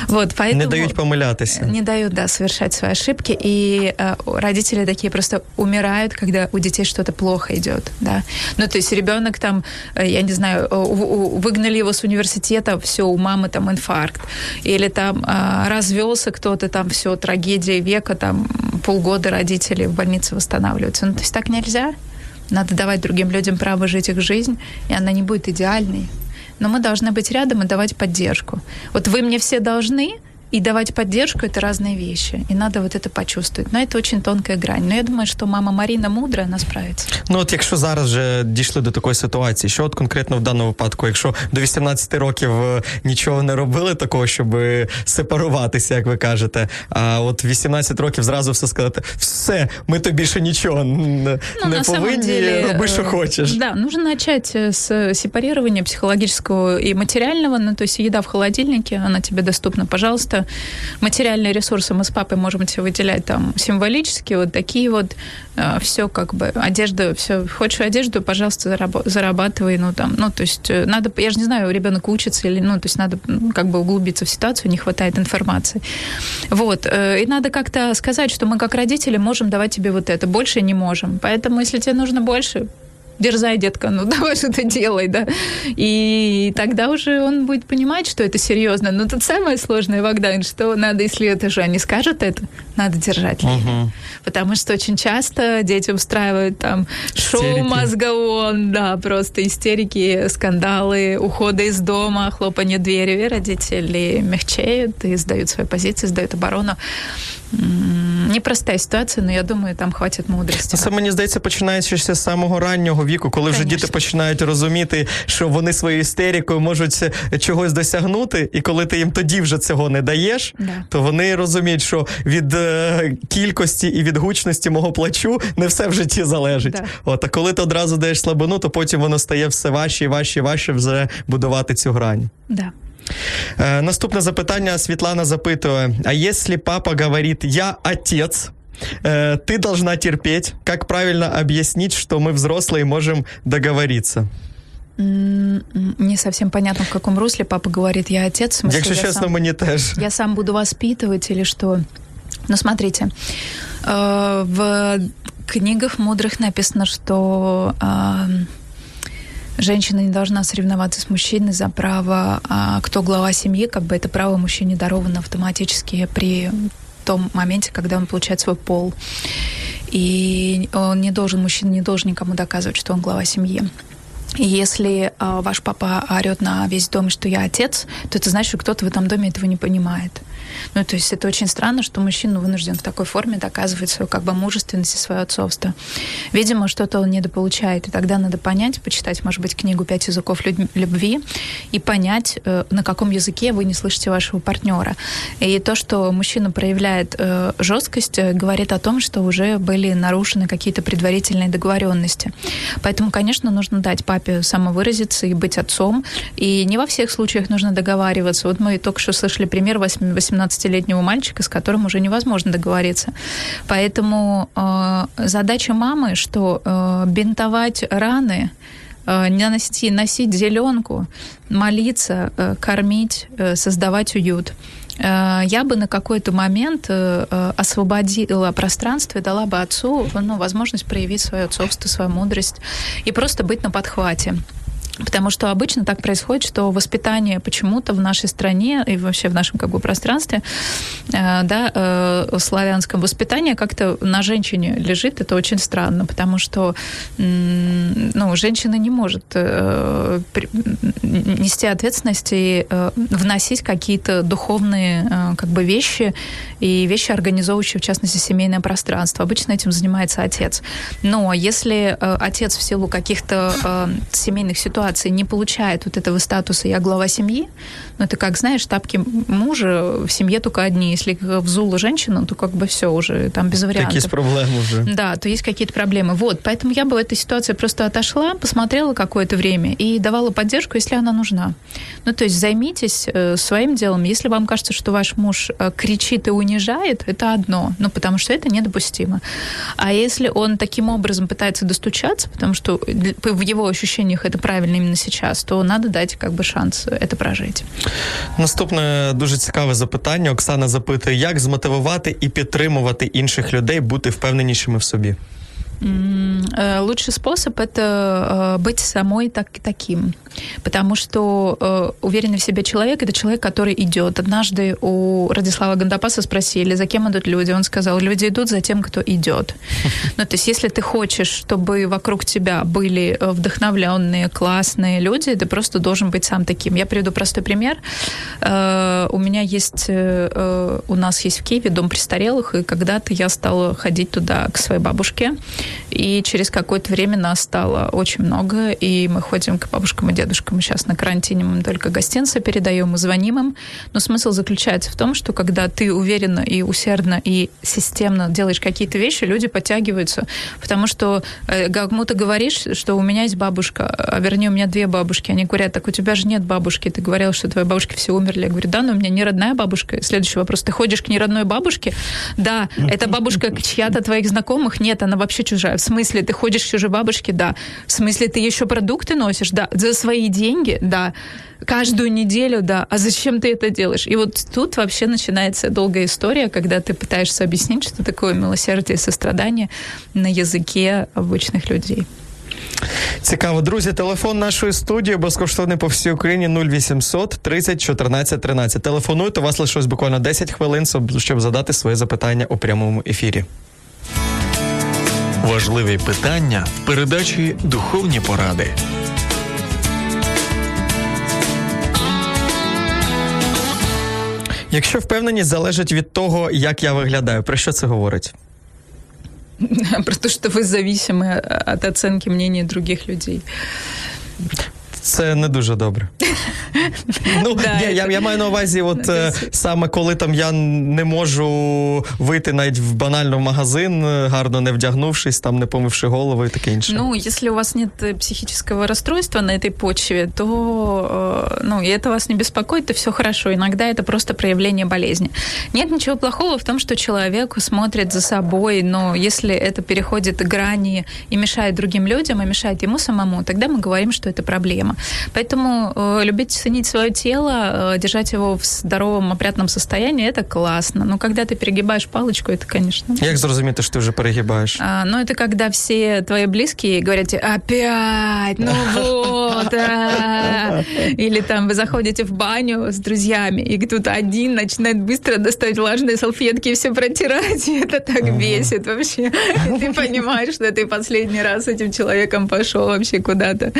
Вот, поэтому... Не дают помылятися. Не дают, да, совершать свои ошибки. И э, родители такие просто умирают, когда у детей что-то плохо идет, да. Ну, то есть ребенок там, я не знаю, у, выгнали его с университета, все, у мамы там инфаркт. Или там а, развелся кто-то, там все, трагедия века, там полгода родители в больнице восстанавливаются. Ну, то есть так нельзя. Надо давать другим людям право жить их жизнь, и она не будет идеальной. Но мы должны быть рядом и давать поддержку. Вот вы мне все должны, и давать поддержку – это разные вещи. И надо вот это почувствовать. Но это очень тонкая грань. Но я думаю, что мама Марина мудрая, она справится. Ну от якщо зараз вже дійшли до такої ситуації, що от конкретно в даному випадку, якщо до 18 років е, нічого не робили такого, щоб сепаруватися, як ви кажете, а от 18 років зразу все сказати, все, ми тобі більше нічого не, Ну, не на самом повинні, деле, роби, що э, хочеш. Да, нужно начать э, с сепарирования психологического и материального. Ну, то есть еда в холодильнике, она тебе доступна, пожалуйста. Материальные ресурсы мы с папой можем тебе выделять там символически, вот такие вот. Все как бы, одежда, все. Хочешь одежду, пожалуйста, зараб- зарабатывай. Ну, там, ну, то есть э, надо, я же не знаю, ребенок учится или, ну, то есть надо как бы углубиться в ситуацию, не хватает информации. Вот. э, И надо как-то сказать, что мы как родители можем давать тебе вот это, больше не можем. Поэтому, если тебе нужно больше, дерзай, детка, ну давай что-то делай, да. И тогда уже он будет понимать, что это серьезно. Но тут самое сложное, Богдан, что надо, если это же они скажут это, надо держать линию. Потому что очень часто дети устраивают там шоу мозгоон, да, просто истерики, скандалы, уходы из дома, хлопанье дверью, и родители мягчеют и сдают свои позиции, сдают оборону. М, Непростая ситуация, но я думаю, там хватит мудрости. Ну, Це мені здається, ще з самого раннього віку, коли вже діти починають розуміти, що вони своєю істерикою можуть е, чогось досягнути, і коли ти їм тоді вже цього не даєш, Да. то вони розуміють, що від е, кількості і від гучності мого плачу не все в житті залежить. Да. От, а коли ти одразу даєш слабину, то потім воно стає все важче і важче і важче вже будувати цю грань. Да. Е, наступне запитання Світлана запитує: а якщо папа говорить «я отец», э, ты должна терпеть. Как правильно объяснить, что мы взрослые можем договориться? М, Не совсем понятно, в каком русле папа говорит, я отец. в смысле, Якщо я чесно, сам- мені теж. я сам буду воспитывать или что? Ну, смотрите, э, в книгах мудрых написано, что э, женщина не должна соревноваться с мужчиной за право, а кто глава семьи, как бы это право мужчине даровано автоматически при том моменте, когда он получает свой пол. И он не должен, мужчина не должен никому доказывать, что он глава семьи. И если а, ваш папа орет на весь дом, что я отец, то это значит, что кто-то в этом доме этого не понимает. Ну, то есть это очень странно, что мужчина вынужден в такой форме доказывать свою как бы мужественность и свое отцовство. Видимо, что-то он недополучает. И тогда надо понять, почитать, может быть, книгу «Пять языков любви» и понять, э, на каком языке вы не слышите вашего партнера. И то, что мужчина проявляет э, жесткость, э, говорит о том, что уже были нарушены какие-то предварительные договоренности. Поэтому, конечно, нужно дать папе самовыразиться и быть отцом. И не во всех случаях нужно договариваться. Вот мы только что слышали пример 8 18-летнего мальчика, с которым уже невозможно договориться. Поэтому э, задача мамы, что э, бинтовать раны, э, не носить, носить зеленку, молиться, э, кормить, э, создавать уют. Э, Я бы на какой-то момент э, э, освободила пространство и дала бы отцу ну, возможность проявить свое отцовство, свою мудрость и просто быть на подхвате. Потому что обычно так происходит, что воспитание почему-то в нашей стране и вообще в нашем как бы пространстве, э, да, э, славянском воспитание как-то на женщине лежит. Это очень странно, потому что ну, женщина не может э, при- нести ответственность и э, вносить какие-то духовные э, как бы вещи и вещи, организовывающие, в частности, семейное пространство. Обычно этим занимается отец. Но если э, отец в силу каких-то э, семейных ситуаций не получает вот этого статуса «я глава семьи», ну, это как, знаешь, тапки мужа в семье только одни. Если взула женщина, то как бы все уже, там без вариантов. Якісь проблеми вже. Да, то есть какие-то проблемы. Вот, поэтому я бы в этой ситуации просто отошла, посмотрела какое-то время и давала поддержку, если она нужна. Ну, то есть займитесь э, своим делом. Если вам кажется, что ваш муж э, кричит и унижает, это одно, ну, потому что это недопустимо. А если он таким образом пытается достучаться, потому что в его ощущениях это правильно именно зараз, то надо дати как би, шанс це прожити. Наступне дуже цікаве запитання. Оксана запитує, як змотивувати і підтримувати інших людей бути впевненішими в собі. Э, лучший способ это э, быть самой так, таким. Потому что э, уверенный в себе человек это человек, который идет. Однажды у Радислава Гандапаса спросили, за кем идут люди. Он сказал, люди идут за тем, кто идет. Ну, то есть, если ты хочешь, чтобы вокруг тебя были вдохновленные, классные люди, ты просто должен быть сам таким. Я приведу простой пример. У меня есть, у нас есть в Киеве дом престарелых, и когда-то я стала ходить туда к своей бабушке, и через какое-то время нас стало очень много, и мы ходим к бабушкам и дедушкам. Сейчас на карантине мы только гостинцы передаем и звоним им. Но смысл заключается в том, что когда ты уверенно и усердно и системно делаешь какие-то вещи, люди подтягиваются. Потому что э, кому-то говоришь, что у меня есть бабушка, а вернее, у меня две бабушки. Они говорят, так у тебя же нет бабушки. Ты говорил, что твои бабушки все умерли. Я говорю, да, но у меня не родная бабушка. Следующий вопрос. Ты ходишь к неродной бабушке? Да. Это бабушка чья-то твоих знакомых? Нет, она вообще чужая В смысле, ты ходишь к чужой бабушке? Да. В смысле, ты еще продукты носишь? Да. За свои деньги? Да. Каждую неделю? Да. А зачем ты это делаешь? И вот тут вообще начинается долгая история, когда ты пытаешься объяснить, что такое милосердие и сострадание на языке обычных людей. Цікаво, друзі. Телефон нашої студії безкоштовний по всій Україні 0800 30 14 13. Телефонуйте, у вас лишилось буквально 10 хвилин, щоб задати своє запитання у прямому ефірі. Важливі питання в передачі Духовні поради. Якщо впевненість залежить від того, як я виглядаю, про що це говорить? Про те, що ви зависимы від оцінки мнення других людей. Це не дуже добре. Ну, да, я, я я, маю на увазі, от е, саме коли там я не можу вийти навіть в банально в магазин, е, гарно не вдягнувшись, там не помивши голову і таке інше. Ну, если у вас нет психического расстройства на этой почве, то, э, ну, и это вас не беспокоит, то все хорошо. Иногда это просто проявление болезни. Нет ничего плохого в том, что человек смотрит за собой, но если это переходит грани и мешает другим людям, и мешает ему самому, тогда мы говорим, что это проблема. Поэтому э, любить ценить свое тело, э, держать его в здоровом, опрятном состоянии, это классно. Но когда ты перегибаешь палочку, это, конечно... Як зрозуміти, що ти вже перегибаєш? А, ну, это когда все твои близкие говорят опять, ну вот. А. Или там вы заходите в баню с друзьями, и тут один начинает быстро достать влажные салфетки и все протирать, и это так бесит вообще. И ты понимаешь, что ты последний раз с этим человеком пошел вообще куда-то.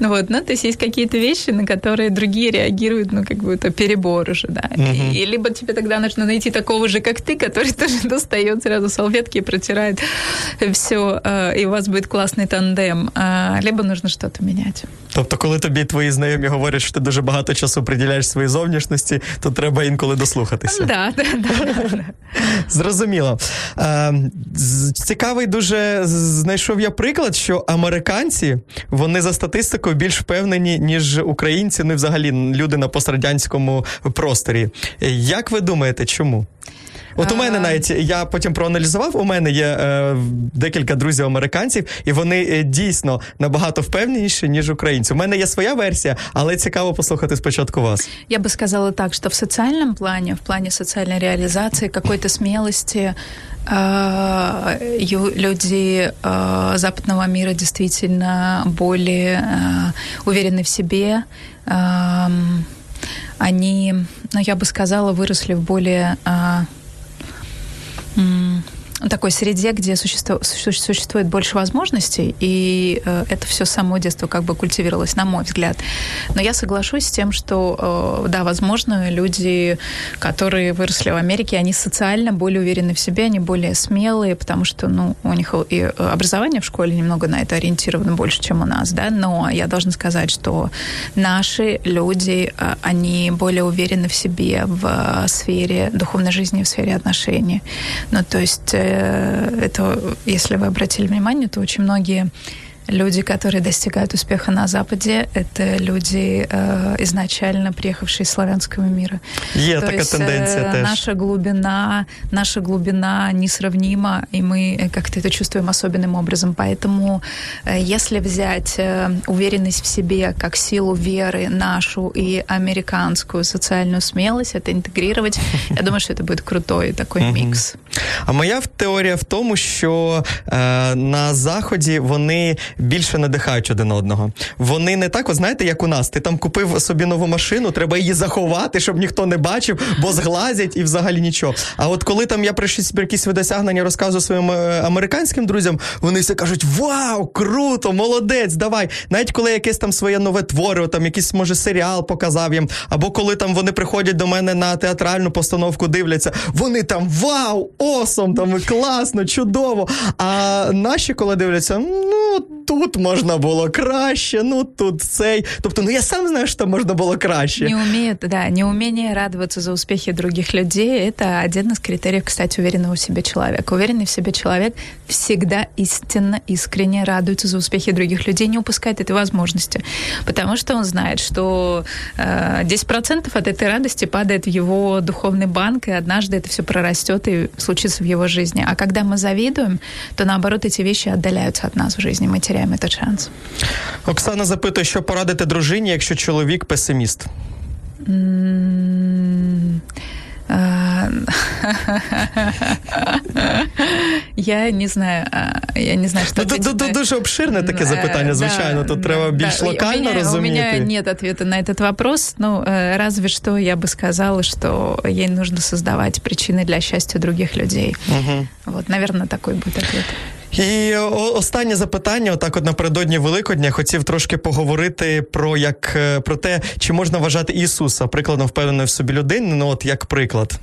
Вот, но то есть есть какие-то вещи, на которые другие реагируют, ну, как бы это перебор уже, да. Угу. И, либо тебе тогда нужно найти такого же, как ты, который тоже достает сразу салфетки и протирает все, э, и у вас будет классный тандем. Либо нужно что-то менять. Тобто, коли тобі твої знайомі говорять, що ти дуже багато часу приділяєш своїй зовнішності, то треба інколи дослухатися. Да, да, да. Зрозуміло. Е, Цікавий дуже знайшов я приклад, що американці вони за статистикою більш впевнені, ніж українці, ну і взагалі люди на пострадянському просторі. Як ви думаєте, чому? От у мене навіть я потім проаналізував. У мене є е, декілька друзів американців, і вони е, дійсно набагато впевненіші, ніж українці. У мене є своя версія, але цікаво послухати спочатку вас. Я би сказала так, що в соціальному плані, в плані соціальної реалізації, какой-то смелости, люди западного мира действительно более уверены в себе. Они, ну, я бы сказала, выросли в более 嗯。Такой среде, где существует больше возможностей, и э, это все само детство как бы культивировалось, на мой взгляд. Но я соглашусь с тем, что, э, да, возможно, люди, которые выросли в Америке, они социально более уверены в себе, они более смелые, потому что, ну, у них и образование в школе немного на это ориентировано больше, чем у нас, да, но я должна сказать, что наши люди, э, они более уверены в себе в сфере духовной жизни, в сфере отношений. Ну, то есть это, если вы обратили внимание, то очень многие люди, которые достигают успеха на Западе, это люди э, изначально приехавшие из славянского мира. Є То така есть, тенденція э, теж. Наша глубина, наша глубина несравнима, и мы э, как-то это чувствуем особенным образом. Поэтому э, если взять э, уверенность в себе как силу веры нашу и американскую социальную смелость, это интегрировать, я думаю, что это будет крутой такой микс. А моя теорія в тому, що е, на заході вони більше надихають один одного. Вони не так, от знаєте, як у нас. Ти там купив собі нову машину, треба її заховати, щоб ніхто не бачив, бо зглазять і взагалі нічого. А от коли там я про якісь досягнення розказую своїм е, американським друзям, вони все кажуть: Вау, круто, молодець, давай. Навіть коли якесь там своє нове твориво, там якийсь може серіал показав їм, або коли там вони приходять до мене на театральну постановку, дивляться, вони там вау! Осом, там класно, чудово. А наші, коли дивляться, ну тут можна було краще, ну тут цей. Тобто, ну я сам знаю, що там можна було краще. Не умеет, да, неумение радоваться за успехи других людей – это один из критериев, кстати, уверенного в себе человека. Уверенный в себе человек всегда истинно, искренне радуется за успехи других людей, не упускает этой возможности, потому что он знает, что э, 10% от этой радости падает в его духовный банк, и однажды это все прорастет и в его жизни. А когда мы завидуем, то наоборот эти вещи отдаляются от нас в жизни, мы теряем этот шанс. Оксана запитує, що порадити дружині, якщо чоловік песиміст. Я не знаю, я не знаю, что ну, Тут дуже обширне таке запитання, звичайно, тут треба більш локально розуміти. У меня нет ответа на этот вопрос, ну, разве что я бы сказала, что ей нужно создавать причины для счастья других людей. Вот, наверное, такой будет ответ. І останнє запитання, отак, от напередодні Великодня, хотів трошки поговорити про як про те, чи можна вважати Ісуса прикладом впевненої в собі людини. Ну от як приклад.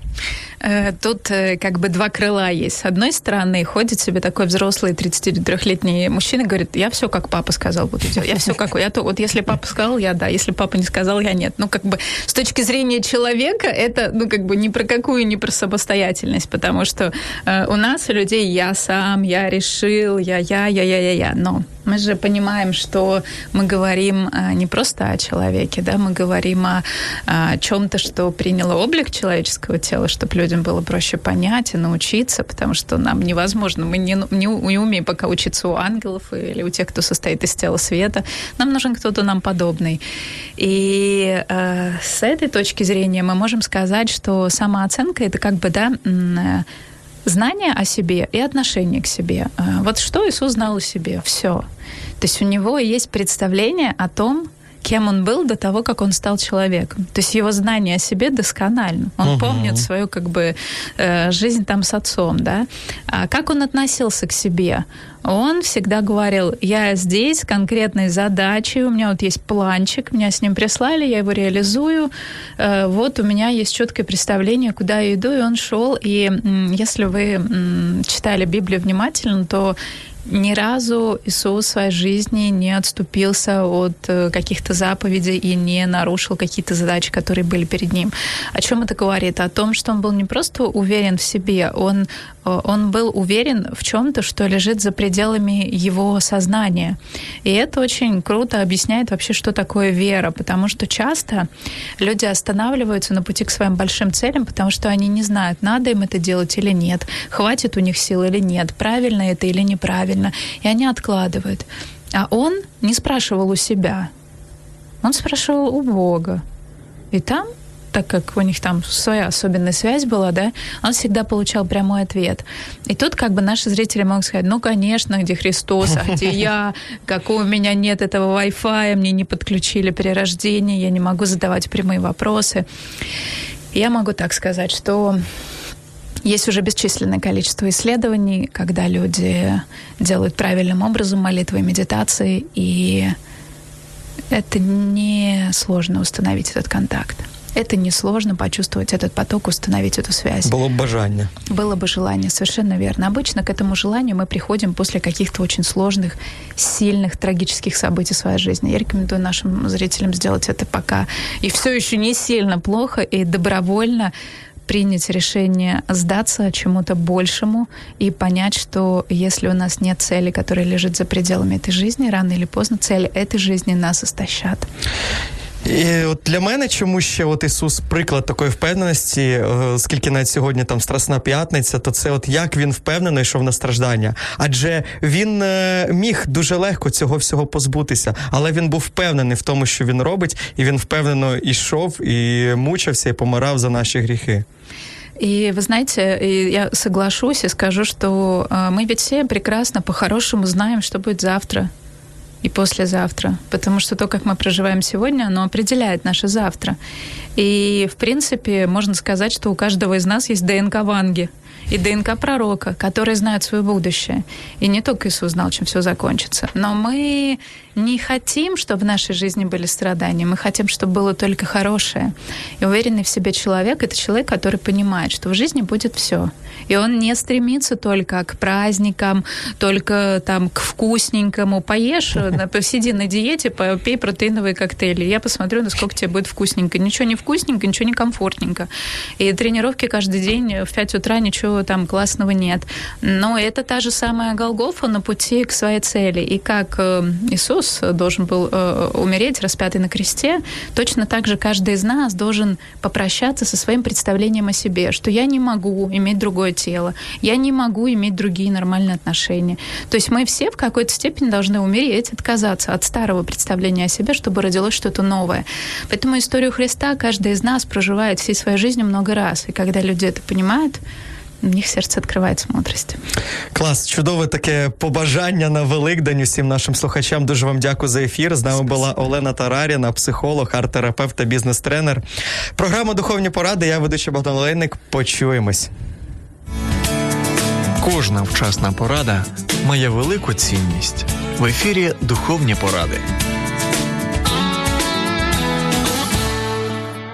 Тут как бы два крыла есть. С одной стороны, ходит себе такой взрослый 33-летний мужчина, говорит, я все как папа сказал буду делать. Я все как... Я то, вот если папа сказал, я да. Если папа не сказал, я нет. Ну, как бы с точки зрения человека, это, ну, как бы ни про какую, ни про самостоятельность, потому что э, у нас, у людей, я сам, я решил, я, я, я, я, я, я. Но мы же понимаем, что мы говорим не просто о человеке, да, мы говорим о, о чем-то, что приняло облик человеческого тела, чтобы людям было проще понять и научиться, потому что нам невозможно, мы не, не, не умеем пока учиться у ангелов или у тех, кто состоит из тела света. Нам нужен кто-то нам подобный. И э, с этой точки зрения мы можем сказать, что самооценка это как бы, да, знание о себе и отношение к себе. Вот что Иисус знал о себе? Все. То есть у него есть представление о том, кем он был до того, как он стал человеком. То есть его знание о себе досконально. Он угу. помнит свою как бы жизнь там с отцом, да. А как он относился к себе? Он всегда говорил, я здесь конкретной задачей, у меня вот есть планчик, меня с ним прислали, я его реализую, вот у меня есть четкое представление, куда я иду, и он шел. И если вы читали Библию внимательно, то ни разу Иисус в своей жизни не отступился от каких-то заповедей и не нарушил какие-то задачи, которые были перед ним. О чем это говорит? О том, что он был не просто уверен в себе, он, он был уверен в чем-то, что лежит за пределами его сознания. И это очень круто объясняет вообще, что такое вера, потому что часто люди останавливаются на пути к своим большим целям, потому что они не знают, надо им это делать или нет, хватит у них сил или нет, правильно это или неправильно и они откладывают. А он не спрашивал у себя, он спрашивал у Бога. И там, так как у них там своя особенная связь была, да, он всегда получал прямой ответ. И тут как бы наши зрители могут сказать, ну, конечно, где Христос, а где я, какого у меня нет этого Wi-Fi, мне не подключили при рождении, я не могу задавать прямые вопросы. Я могу так сказать, что есть уже бесчисленное количество исследований, когда люди делают правильным образом молитвы и медитации, и это не сложно установить этот контакт. Это несложно почувствовать этот поток, установить эту связь. Было бы желание. Было бы желание, совершенно верно. Обычно к этому желанию мы приходим после каких-то очень сложных, сильных, трагических событий в своей жизни. Я рекомендую нашим зрителям сделать это пока и все еще не сильно плохо, и добровольно принять решение сдаться чему-то большему и понять, что если у нас нет цели, которая лежит за пределами этой жизни, рано или поздно цели этой жизни нас истощат. І от для мене чому ще от Ісус приклад такої впевненості, оскільки навіть сьогодні там Страсна п'ятниця, то це от як він впевнено йшов на страждання. Адже він міг дуже легко цього всього позбутися, але він був впевнений в тому, що він робить, і він впевнено йшов і мучився, і помирав за наші гріхи. И вы знаете, я соглашусь и скажу, что э, мы ведь все прекрасно по-хорошему знаем, что будет завтра И послезавтра, потому что то, как мы проживаем сегодня, оно определяет наше завтра. И, в принципе, можно сказать, что у каждого из нас есть ДНК Ванги – и ДНК пророка, который знает свое будущее. И не только Иисус знал, чем все закончится. Но мы не хотим, чтобы в нашей жизни были страдания. Мы хотим, чтобы было только хорошее. И уверенный в себе человек — это человек, который понимает, что в жизни будет все. И он не стремится только к праздникам, только там к вкусненькому. Поешь, посиди на диете, попей протеиновые коктейли. Я посмотрю, насколько тебе будет вкусненько. Ничего не вкусненько, ничего не комфортненько. И тренировки каждый день в 5 утра ничего там классного нет. Но это та же самая Голгофа на пути к своей цели. И как э, Иисус должен был э, умереть, распятый на кресте, точно так же каждый из нас должен попрощаться со своим представлением о себе, что я не могу иметь другое тело, я не могу иметь другие нормальные отношения. То есть мы все в какой-то степени должны умереть, отказаться от старого представления о себе, чтобы родилось что-то новое. Поэтому историю Христа каждый из нас проживает всей своей жизнью много раз. И когда люди это понимают, в них серце відкривається мудрість. Клас, чудове таке побажання на Великдень усім нашим слухачам. Дуже вам дякую за ефір. З нами Спасибо. була Олена Тараріна, психолог, арт-терапевт та бізнес-тренер. Програма Духовні поради. Я ведучий Богдан Лейник. Почуємось. Кожна вчасна порада має велику цінність в ефірі Духовні поради.